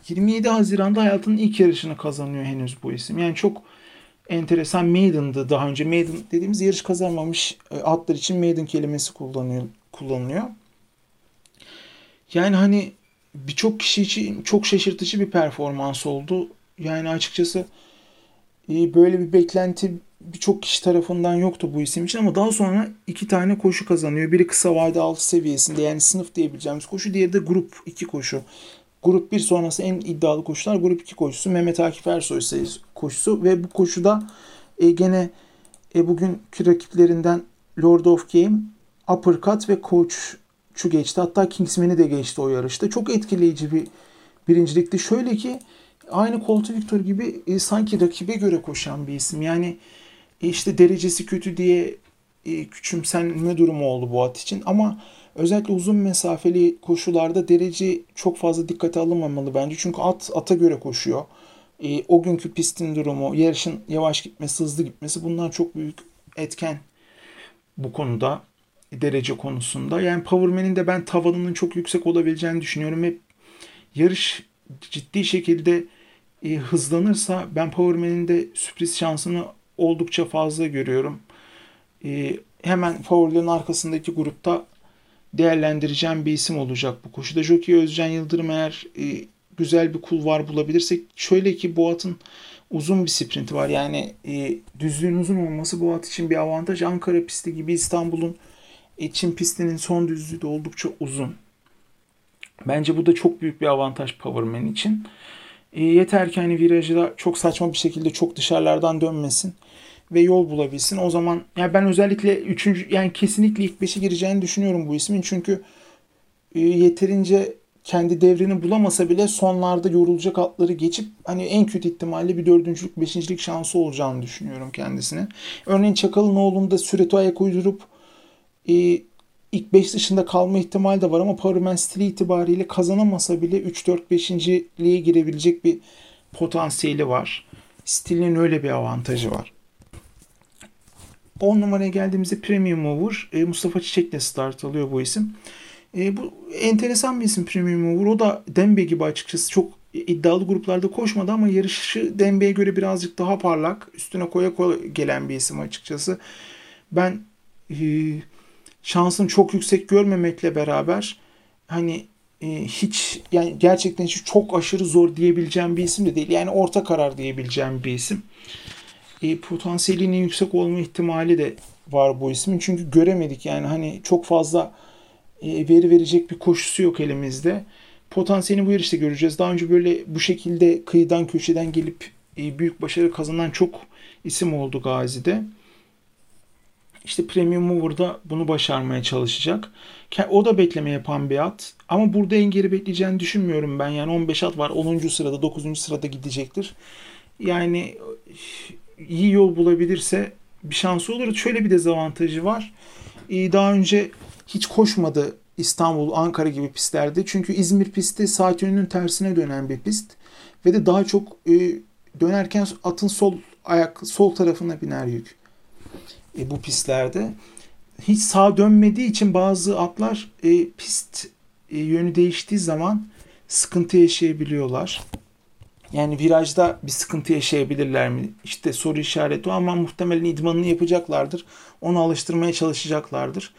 27 Haziran'da hayatının ilk yarışını kazanıyor henüz bu isim. Yani çok enteresan Maiden'dı daha önce. Maiden dediğimiz yarış kazanmamış e, atlar için Maiden kelimesi kullanıyor, kullanılıyor. Yani hani birçok kişi için çok şaşırtıcı bir performans oldu. Yani açıkçası e, böyle bir beklenti birçok kişi tarafından yoktu bu isim için ama daha sonra iki tane koşu kazanıyor. Biri kısa vade altı seviyesinde yani sınıf diyebileceğimiz koşu. Diğeri de grup iki koşu. Grup 1 sonrası en iddialı koşular grup 2 koşusu Mehmet Akif Ersoy koşusu ve bu koşuda e, gene e, bugünkü rakiplerinden Lord of Game, Uppercut ve Koç'u geçti. Hatta Kingsman'i de geçti o yarışta. Çok etkileyici bir birincilikti. Şöyle ki aynı Colt Victor gibi e, sanki rakibe göre koşan bir isim. Yani e, işte derecesi kötü diye e, küçümsenme durumu oldu bu at için ama özellikle uzun mesafeli koşularda derece çok fazla dikkate alınmamalı bence. Çünkü at ata göre koşuyor. E, o günkü pistin durumu, yarışın yavaş gitmesi, hızlı gitmesi bunlar çok büyük etken bu konuda derece konusunda. Yani Powerman'in de ben tavanının çok yüksek olabileceğini düşünüyorum ve yarış ciddi şekilde e, hızlanırsa ben Powerman'in de sürpriz şansını oldukça fazla görüyorum. E, hemen favorilerin arkasındaki grupta değerlendireceğim bir isim olacak bu koşuda. Jockey Özcan Yıldırım eğer e, güzel bir kulvar bulabilirsek şöyle ki bu atın uzun bir sprinti var. Yani e, düzlüğün uzun olması bu at için bir avantaj. Ankara pisti gibi İstanbul'un Çin pistinin son düzlüğü de oldukça uzun. Bence bu da çok büyük bir avantaj Powerman için. E, yeter ki hani virajda çok saçma bir şekilde çok dışarılardan dönmesin ve yol bulabilsin. O zaman yani ben özellikle üçüncü yani kesinlikle ilk beşe gireceğini düşünüyorum bu ismin. Çünkü e, yeterince kendi devrini bulamasa bile sonlarda yorulacak atları geçip hani en kötü ihtimalle bir dördüncülük, beşincilik şansı olacağını düşünüyorum kendisine. Örneğin Çakal'ın oğlunda süreti ayak uydurup e, ilk 5 dışında kalma ihtimali de var ama Powerman stili itibariyle kazanamasa bile 3-4-5.liğe girebilecek bir potansiyeli var. Stilinin öyle bir avantajı var. 10 numaraya geldiğimizde Premium Mover. E, Mustafa Çiçek'le start alıyor bu isim. E, bu enteresan bir isim Premium Mover. O da Dembe gibi açıkçası çok iddialı gruplarda koşmadı ama yarışı Dembe'ye göre birazcık daha parlak. Üstüne koya koya gelen bir isim açıkçası. Ben e, şansını çok yüksek görmemekle beraber hani e, hiç yani gerçekten hiç çok aşırı zor diyebileceğim bir isim de değil. Yani orta karar diyebileceğim bir isim. E, potansiyelinin yüksek olma ihtimali de var bu ismin. Çünkü göremedik yani hani çok fazla e, veri verecek bir koşusu yok elimizde. Potansiyelini bu yarışta göreceğiz. Daha önce böyle bu şekilde kıyıdan köşeden gelip e, büyük başarı kazanan çok isim oldu Gazi'de. İşte Premium Mover'da bunu başarmaya çalışacak. O da bekleme yapan bir at. Ama burada en geri bekleyeceğini düşünmüyorum ben. Yani 15 at var. 10. sırada, 9. sırada gidecektir. Yani iyi yol bulabilirse bir şansı olur. Şöyle bir dezavantajı var. Daha önce hiç koşmadı İstanbul, Ankara gibi pistlerde. Çünkü İzmir pisti saat yönünün tersine dönen bir pist. Ve de daha çok dönerken atın sol ayak sol tarafına biner yük e, bu pistlerde. Hiç sağ dönmediği için bazı atlar e, pist e, yönü değiştiği zaman sıkıntı yaşayabiliyorlar. Yani virajda bir sıkıntı yaşayabilirler mi? İşte soru işareti o ama muhtemelen idmanını yapacaklardır. Onu alıştırmaya çalışacaklardır.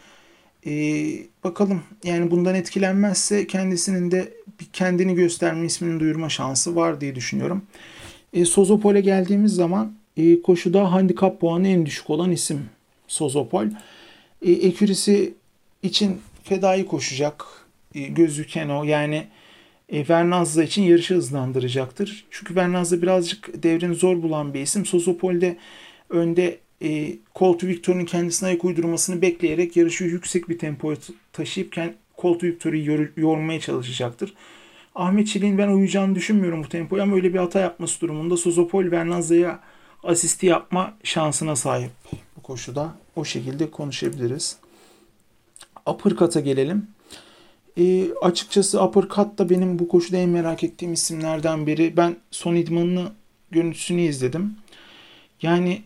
Ee, bakalım yani bundan etkilenmezse kendisinin de bir kendini gösterme ismini duyurma şansı var diye düşünüyorum. E, Sozopol'e geldiğimiz zaman e, koşuda handikap puanı en düşük olan isim Sozopol. E, ekürisi için fedai koşacak e, gözüken o. Yani e, Vernazza için yarışı hızlandıracaktır. Çünkü Vernazza birazcık devrini zor bulan bir isim. Sozopol'de önde e, Colt Victor'un kendisine ayak uydurmasını bekleyerek yarışı yüksek bir tempoya taşıyıp Colt Victor'u yor, yormaya çalışacaktır. Ahmet Çelik'in ben uyacağını düşünmüyorum bu tempoya ama öyle bir hata yapması durumunda Sozopol Vernazza'ya asisti yapma şansına sahip bu koşuda. O şekilde konuşabiliriz. Uppercut'a gelelim. E, açıkçası Uppercut da benim bu koşuda en merak ettiğim isimlerden biri. Ben son idmanını görüntüsünü izledim. Yani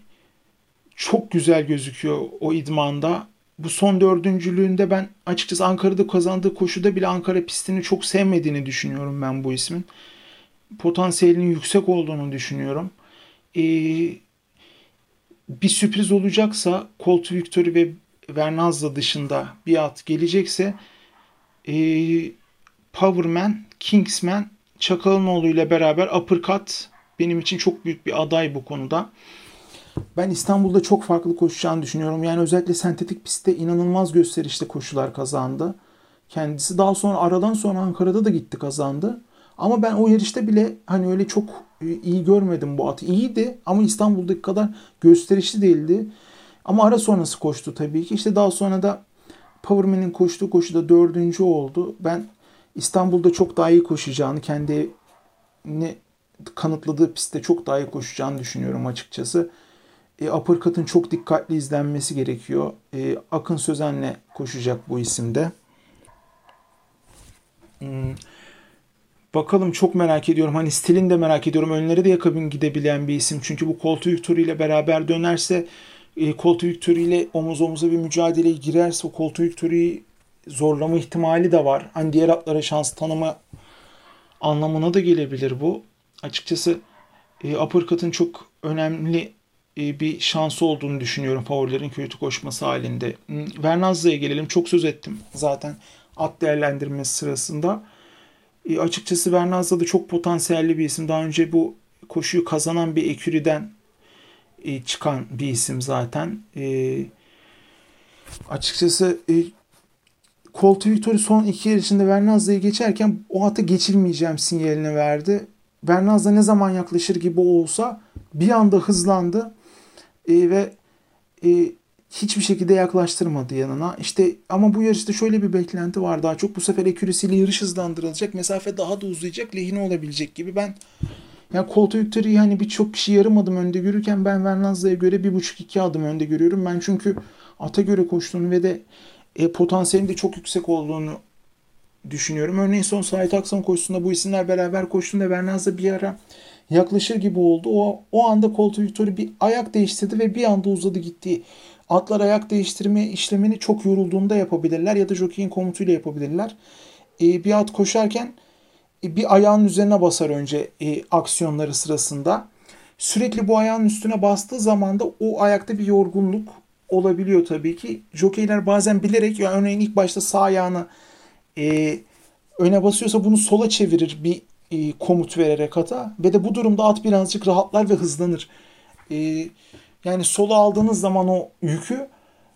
çok güzel gözüküyor o idmanda. Bu son dördüncülüğünde ben açıkçası Ankara'da kazandığı koşuda bile Ankara pistini çok sevmediğini düşünüyorum ben bu ismin. Potansiyelinin yüksek olduğunu düşünüyorum e, bir sürpriz olacaksa Colt Victory ve Vernazza dışında bir at gelecekse e, Powerman, Kingsman, Çakalanoğlu ile beraber Uppercut benim için çok büyük bir aday bu konuda. Ben İstanbul'da çok farklı koşacağını düşünüyorum. Yani özellikle sentetik pistte inanılmaz gösterişli koşular kazandı. Kendisi daha sonra aradan sonra Ankara'da da gitti kazandı. Ama ben o yarışta bile hani öyle çok e, iyi görmedim bu atı. İyiydi ama İstanbul'daki kadar gösterişli değildi. Ama ara sonrası koştu tabii ki. İşte daha sonra da Powerman'in koştuğu koşuda dördüncü oldu. Ben İstanbul'da çok daha iyi koşacağını, kendini kanıtladığı pistte çok daha iyi koşacağını düşünüyorum açıkçası. e, uppercut'ın çok dikkatli izlenmesi gerekiyor. E, Akın Sözen'le koşacak bu isimde. Hmm. Bakalım çok merak ediyorum. Hani stilini de merak ediyorum. Önleri de yakabin gidebilen bir isim. Çünkü bu Colt Victory ile beraber dönerse e, Victory ile omuz omuza bir mücadeleye girerse Colt Victory'yi zorlama ihtimali de var. Hani diğer atlara şans tanıma anlamına da gelebilir bu. Açıkçası e, uppercut'ın çok önemli e, bir şansı olduğunu düşünüyorum favorilerin kötü koşması halinde. Vernaza'ya gelelim. Çok söz ettim zaten at değerlendirmesi sırasında. E, açıkçası Vernazza da çok potansiyelli bir isim. Daha önce bu koşuyu kazanan bir eküriden e, çıkan bir isim zaten. E, açıkçası e, Colt Victory son iki yarışında Vernazza'yı geçerken o ata geçilmeyeceğim sinyalini verdi. Vernazza ne zaman yaklaşır gibi olsa bir anda hızlandı e, ve e, hiçbir şekilde yaklaştırmadı yanına. İşte ama bu yarışta şöyle bir beklenti var daha çok bu sefer ekürisiyle yarış hızlandırılacak. Mesafe daha da uzayacak, lehine olabilecek gibi. Ben yani Colt Victory'yi hani birçok kişi yarım adım önde görürken ben Vernazza'ya göre bir buçuk iki adım önde görüyorum. Ben çünkü ata göre koştuğunu ve de e, potansiyelin de çok yüksek olduğunu düşünüyorum. Örneğin son Sait Aksan koşusunda bu isimler beraber koştuğunda Vernazza bir ara yaklaşır gibi oldu. O, o anda Colt Victory bir ayak değiştirdi ve bir anda uzadı gitti. Atlar ayak değiştirme işlemini çok yorulduğunda yapabilirler ya da jockey'in komutuyla yapabilirler. E, bir at koşarken bir ayağın üzerine basar önce e, aksiyonları sırasında. Sürekli bu ayağın üstüne bastığı zaman da o ayakta bir yorgunluk olabiliyor tabii ki. Jokeyler bazen bilerek ya örneğin ilk başta sağ ayağını e, öne basıyorsa bunu sola çevirir bir e, komut vererek ata ve de bu durumda at birazcık rahatlar ve hızlanır. E, yani sola aldığınız zaman o yükü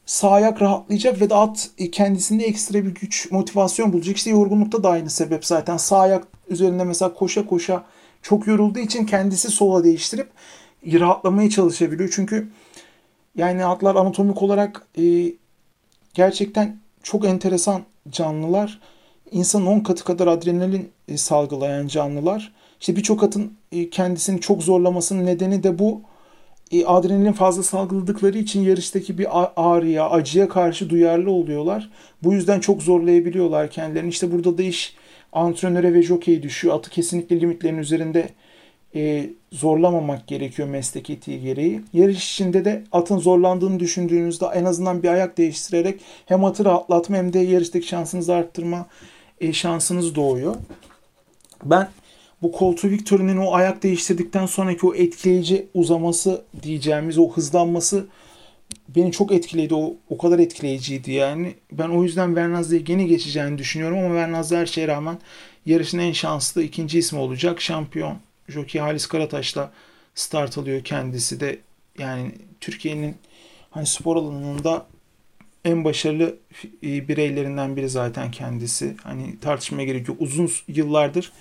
sağ ayak rahatlayacak ve de at e, kendisinde ekstra bir güç, motivasyon bulacak. İşte yorgunlukta da aynı sebep zaten. Sağ ayak üzerinde mesela koşa koşa çok yorulduğu için kendisi sola değiştirip rahatlamaya çalışabiliyor. Çünkü yani atlar anatomik olarak e, gerçekten çok enteresan canlılar. İnsanın 10 katı kadar adrenalin e, salgılayan canlılar. İşte birçok atın e, kendisini çok zorlamasının nedeni de bu e, adrenalin fazla salgıladıkları için yarıştaki bir ağrıya, acıya karşı duyarlı oluyorlar. Bu yüzden çok zorlayabiliyorlar kendilerini. İşte burada da iş antrenöre ve jokeye düşüyor. Atı kesinlikle limitlerin üzerinde e, zorlamamak gerekiyor meslek etiği gereği. Yarış içinde de atın zorlandığını düşündüğünüzde en azından bir ayak değiştirerek hem atı rahatlatma hem de yarıştaki şansınızı arttırma e, şansınız doğuyor. Ben bu Colto Victory'nin o ayak değiştirdikten sonraki o etkileyici uzaması diyeceğimiz o hızlanması beni çok etkiledi. O, o kadar etkileyiciydi yani. Ben o yüzden Vernaz'ı yeni geçeceğini düşünüyorum ama Vernaz her şeye rağmen yarışın en şanslı ikinci ismi olacak. Şampiyon Jockey Halis Karataş'la start alıyor kendisi de. Yani Türkiye'nin hani spor alanında en başarılı e, bireylerinden biri zaten kendisi. Hani tartışmaya gerek yok. Uzun yıllardır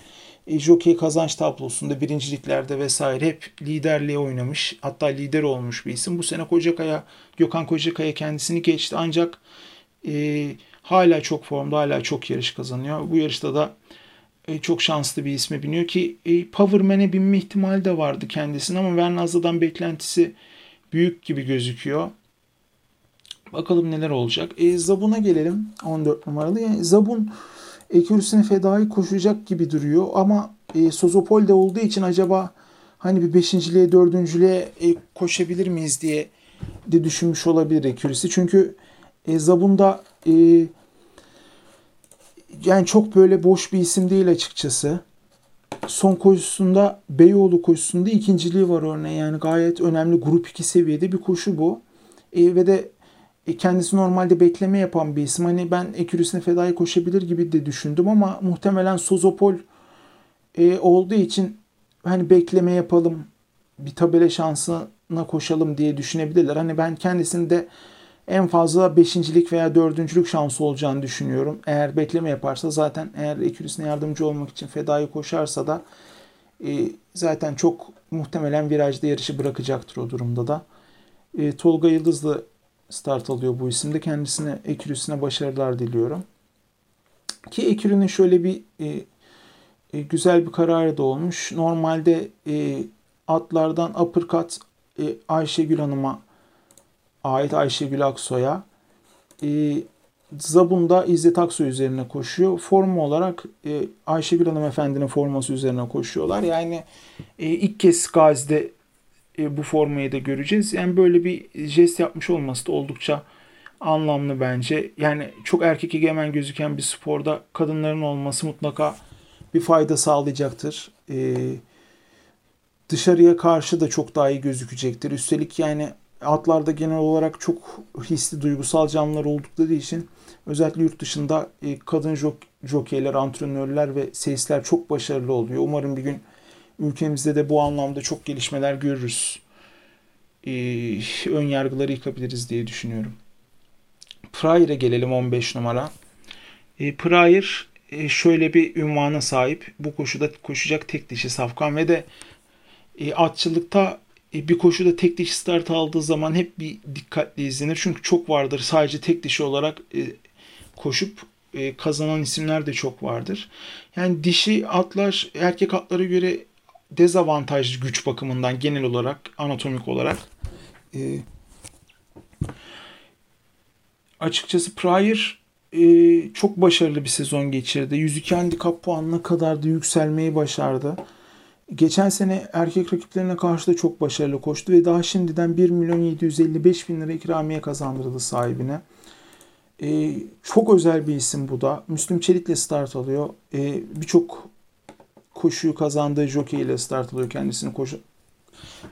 e, jockey kazanç tablosunda birinciliklerde vesaire hep liderliğe oynamış. Hatta lider olmuş bir isim. Bu sene Kocakaya, Gökhan Kocakaya kendisini geçti. Ancak e, hala çok formda, hala çok yarış kazanıyor. Bu yarışta da e, çok şanslı bir isme biniyor ki e, Powerman'e binme ihtimali de vardı kendisinin ama Vernaza'dan beklentisi büyük gibi gözüküyor. Bakalım neler olacak. E, Zabun'a gelelim. 14 numaralı. Yani Zabun ekürüsüne fedai koşacak gibi duruyor ama e, Sozopol de olduğu için acaba hani bir beşinciliğe, dördüncülüğe e, koşabilir miyiz diye de düşünmüş olabilir ekürüsü. Çünkü e, Zabun'da e, yani çok böyle boş bir isim değil açıkçası. Son koşusunda Beyoğlu koşusunda ikinciliği var örneğin. Yani gayet önemli grup 2 seviyede bir koşu bu. E, ve de e, kendisi normalde bekleme yapan bir isim. Hani ben Ekürüs'üne fedai koşabilir gibi de düşündüm ama muhtemelen Sozopol e, olduğu için hani bekleme yapalım bir tabela şansına koşalım diye düşünebilirler. Hani ben kendisini de en fazla beşincilik veya dördüncülük şansı olacağını düşünüyorum. Eğer bekleme yaparsa zaten eğer Ekürüs'üne yardımcı olmak için fedai koşarsa da e, zaten çok muhtemelen virajda yarışı bırakacaktır o durumda da. E, Tolga Yıldızlı start alıyor bu isimde. Kendisine Ekürüsüne başarılar diliyorum. Ki Ekürü'nün şöyle bir e, e, güzel bir kararı da olmuş. Normalde e, atlardan uppercut e, Ayşegül Hanım'a ait Ayşegül Aksoy'a. E, Zabun'da İzzet Aksoy üzerine koşuyor. Forma olarak e, Ayşegül Hanım Efendi'nin forması üzerine koşuyorlar. Yani e, ilk kez Gazi'de e, bu formayı da göreceğiz. Yani böyle bir jest yapmış olması da oldukça anlamlı bence. Yani çok erkek egemen gözüken bir sporda kadınların olması mutlaka bir fayda sağlayacaktır. Ee, dışarıya karşı da çok daha iyi gözükecektir. Üstelik yani atlarda genel olarak çok hisli, duygusal canlılar oldukları için özellikle yurt dışında e, kadın jok jokeyler, antrenörler ve seyisler çok başarılı oluyor. Umarım bir gün ülkemizde de bu anlamda çok gelişmeler görürüz. Ee, ön yargıları yıkabiliriz diye düşünüyorum. Pryor'a gelelim 15 numara. E, Pryor e, şöyle bir ünvana sahip. Bu koşuda koşacak tek dişi safkan ve de e, atçılıkta e, bir koşuda tek dişi start aldığı zaman hep bir dikkatli izlenir. Çünkü çok vardır sadece tek dişi olarak e, koşup e, kazanan isimler de çok vardır. Yani dişi atlar erkek atlara göre dezavantajlı güç bakımından genel olarak anatomik olarak. E, açıkçası Pryor e, çok başarılı bir sezon geçirdi. 102 handikap puanına kadar da yükselmeyi başardı. Geçen sene erkek rakiplerine karşı da çok başarılı koştu ve daha şimdiden 1 milyon 755 bin lira ikramiye kazandırdı sahibine. E, çok özel bir isim bu da. Müslüm Çelik'le start alıyor. E, Birçok koşuyu kazandığı jockey ile start alıyor. Kendisini koşu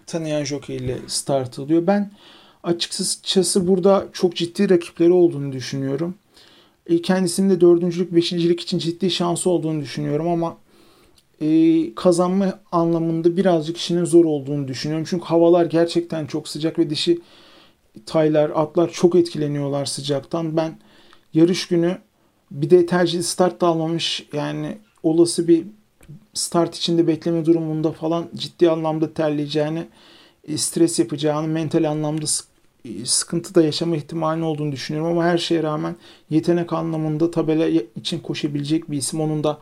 tanıyan jockey ile start alıyor. Ben açıkçası burada çok ciddi rakipleri olduğunu düşünüyorum. E, kendisinin de dördüncülük, beşincilik için ciddi şansı olduğunu düşünüyorum ama e, kazanma anlamında birazcık işinin zor olduğunu düşünüyorum. Çünkü havalar gerçekten çok sıcak ve dişi taylar, atlar çok etkileniyorlar sıcaktan. Ben yarış günü bir de tercih start da almamış yani olası bir start içinde bekleme durumunda falan ciddi anlamda terleyeceğini, e, stres yapacağını, mental anlamda sıkıntı da yaşama ihtimali olduğunu düşünüyorum ama her şeye rağmen yetenek anlamında tabela için koşabilecek bir isim. Onun da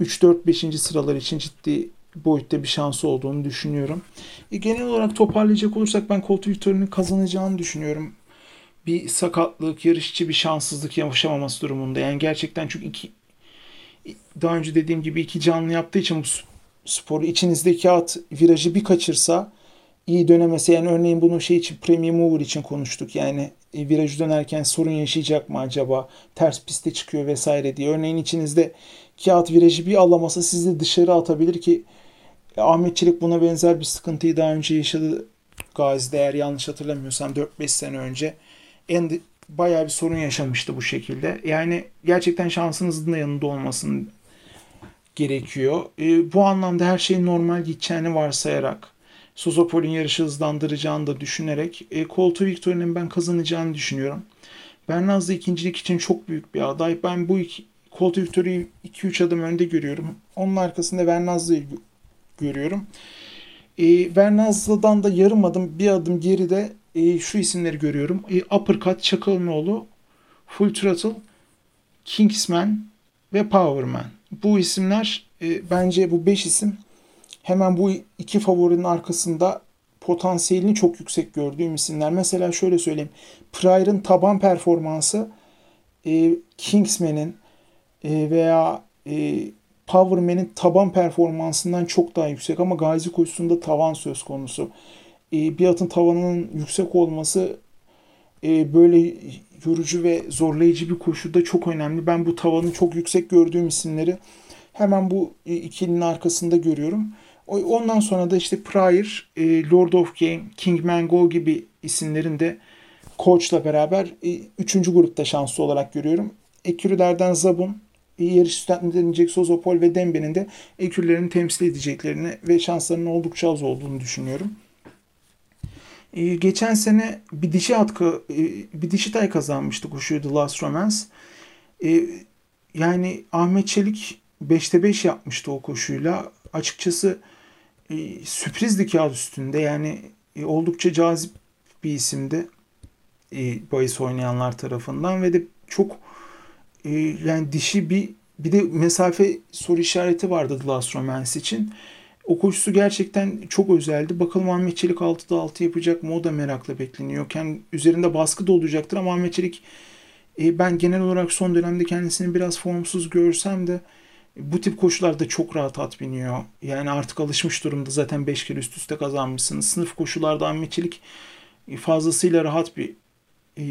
3-4-5. sıralar için ciddi boyutta bir şansı olduğunu düşünüyorum. E, genel olarak toparlayacak olursak ben Colt Victor'un kazanacağını düşünüyorum. Bir sakatlık, yarışçı bir şanssızlık yaşamaması durumunda. Yani gerçekten çünkü iki daha önce dediğim gibi iki canlı yaptığı için bu sporu içinizdeki at virajı bir kaçırsa iyi dönemesi. Yani örneğin bunu şey için Premium Mover için konuştuk. Yani e, virajı dönerken sorun yaşayacak mı acaba? Ters piste çıkıyor vesaire diye. Örneğin içinizde kağıt virajı bir alamasa sizi dışarı atabilir ki e, Ahmet Çelik buna benzer bir sıkıntıyı daha önce yaşadı Gazi'de eğer yanlış hatırlamıyorsam 4-5 sene önce. En bayağı bir sorun yaşamıştı bu şekilde. Yani gerçekten şansınızın da yanında olmasın gerekiyor. E, bu anlamda her şeyin normal gideceğini varsayarak Sozopol'ün yarışı hızlandıracağını da düşünerek e, Colto Victoria'nın ben kazanacağını düşünüyorum. Bernaz ikincilik için çok büyük bir aday. Ben bu iki, Colto Victoria'yı 2-3 adım önde görüyorum. Onun arkasında Bernazlı'yı görüyorum. E, Bernazlı'dan da yarım adım bir adım geride e, şu isimleri görüyorum. E, Uppercut, Çakalinoğlu, Full Throttle, Kingsman ve Powerman. Bu isimler e, bence bu 5 isim hemen bu iki favorinin arkasında potansiyelini çok yüksek gördüğüm isimler. Mesela şöyle söyleyeyim. Pryor'ın taban performansı e, Kingsman'in e, veya e, Powerman'in taban performansından çok daha yüksek ama Gazi koşusunda tavan söz konusu. E, bir atın tavanının yüksek olması e, böyle yorucu ve zorlayıcı bir koşuda çok önemli. Ben bu tavanı çok yüksek gördüğüm isimleri hemen bu e, ikilinin arkasında görüyorum. Ondan sonra da işte Pryor, e, Lord of Game, Kingman Go gibi isimlerin de Koç'la beraber e, üçüncü grupta şanslı olarak görüyorum. Ekürülerden Zabun, e, yarış Jack Sozopol ve Dembe'nin de ekürlerini temsil edeceklerini ve şanslarının oldukça az olduğunu düşünüyorum. Geçen sene bir dişi atkı, bir dişi tay kazanmıştı koşuyu The Last Romance. yani Ahmet Çelik 5'te 5 yapmıştı o koşuyla. Açıkçası e, sürprizdi kağıt üstünde. Yani e, oldukça cazip bir isimdi. E, bahis oynayanlar tarafından ve de çok e, yani dişi bir bir de mesafe soru işareti vardı The Last Romance için. O koşusu gerçekten çok özeldi. Bakalım Ahmet Çelik 6'da 6 yapacak mı? O da merakla bekleniyor. Kendi, üzerinde baskı da olacaktır ama Ahmet Çelik e, ben genel olarak son dönemde kendisini biraz formsuz görsem de bu tip koşularda çok rahat at biniyor. Yani artık alışmış durumda. Zaten 5 kere üst üste kazanmışsınız. Sınıf koşularda Ahmet Çelik fazlasıyla rahat bir e,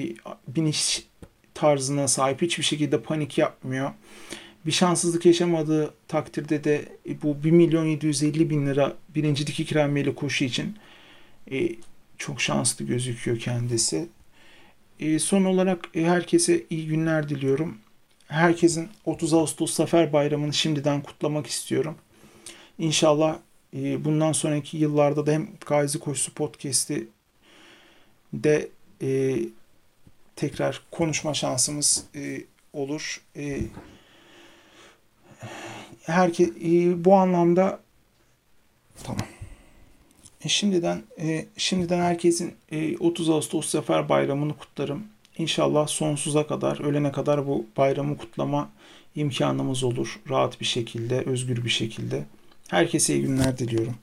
biniş tarzına sahip. Hiçbir şekilde panik yapmıyor. Bir şanssızlık yaşamadığı takdirde de e, bu 1 milyon 750 bin lira birincilik ikramiyeli koşu için e, çok şanslı gözüküyor kendisi. E, son olarak e, herkese iyi günler diliyorum. Herkesin 30 Ağustos Zafer Bayramı'nı şimdiden kutlamak istiyorum. İnşallah e, bundan sonraki yıllarda da hem Gazi Koşusu Podcast'i de e, tekrar konuşma şansımız e, olur. E, herke e, bu anlamda tamam. E, şimdiden e, şimdiden herkesin e, 30 Ağustos Zafer Bayramı'nı kutlarım. İnşallah sonsuza kadar, ölene kadar bu bayramı kutlama imkanımız olur. Rahat bir şekilde, özgür bir şekilde. Herkese iyi günler diliyorum.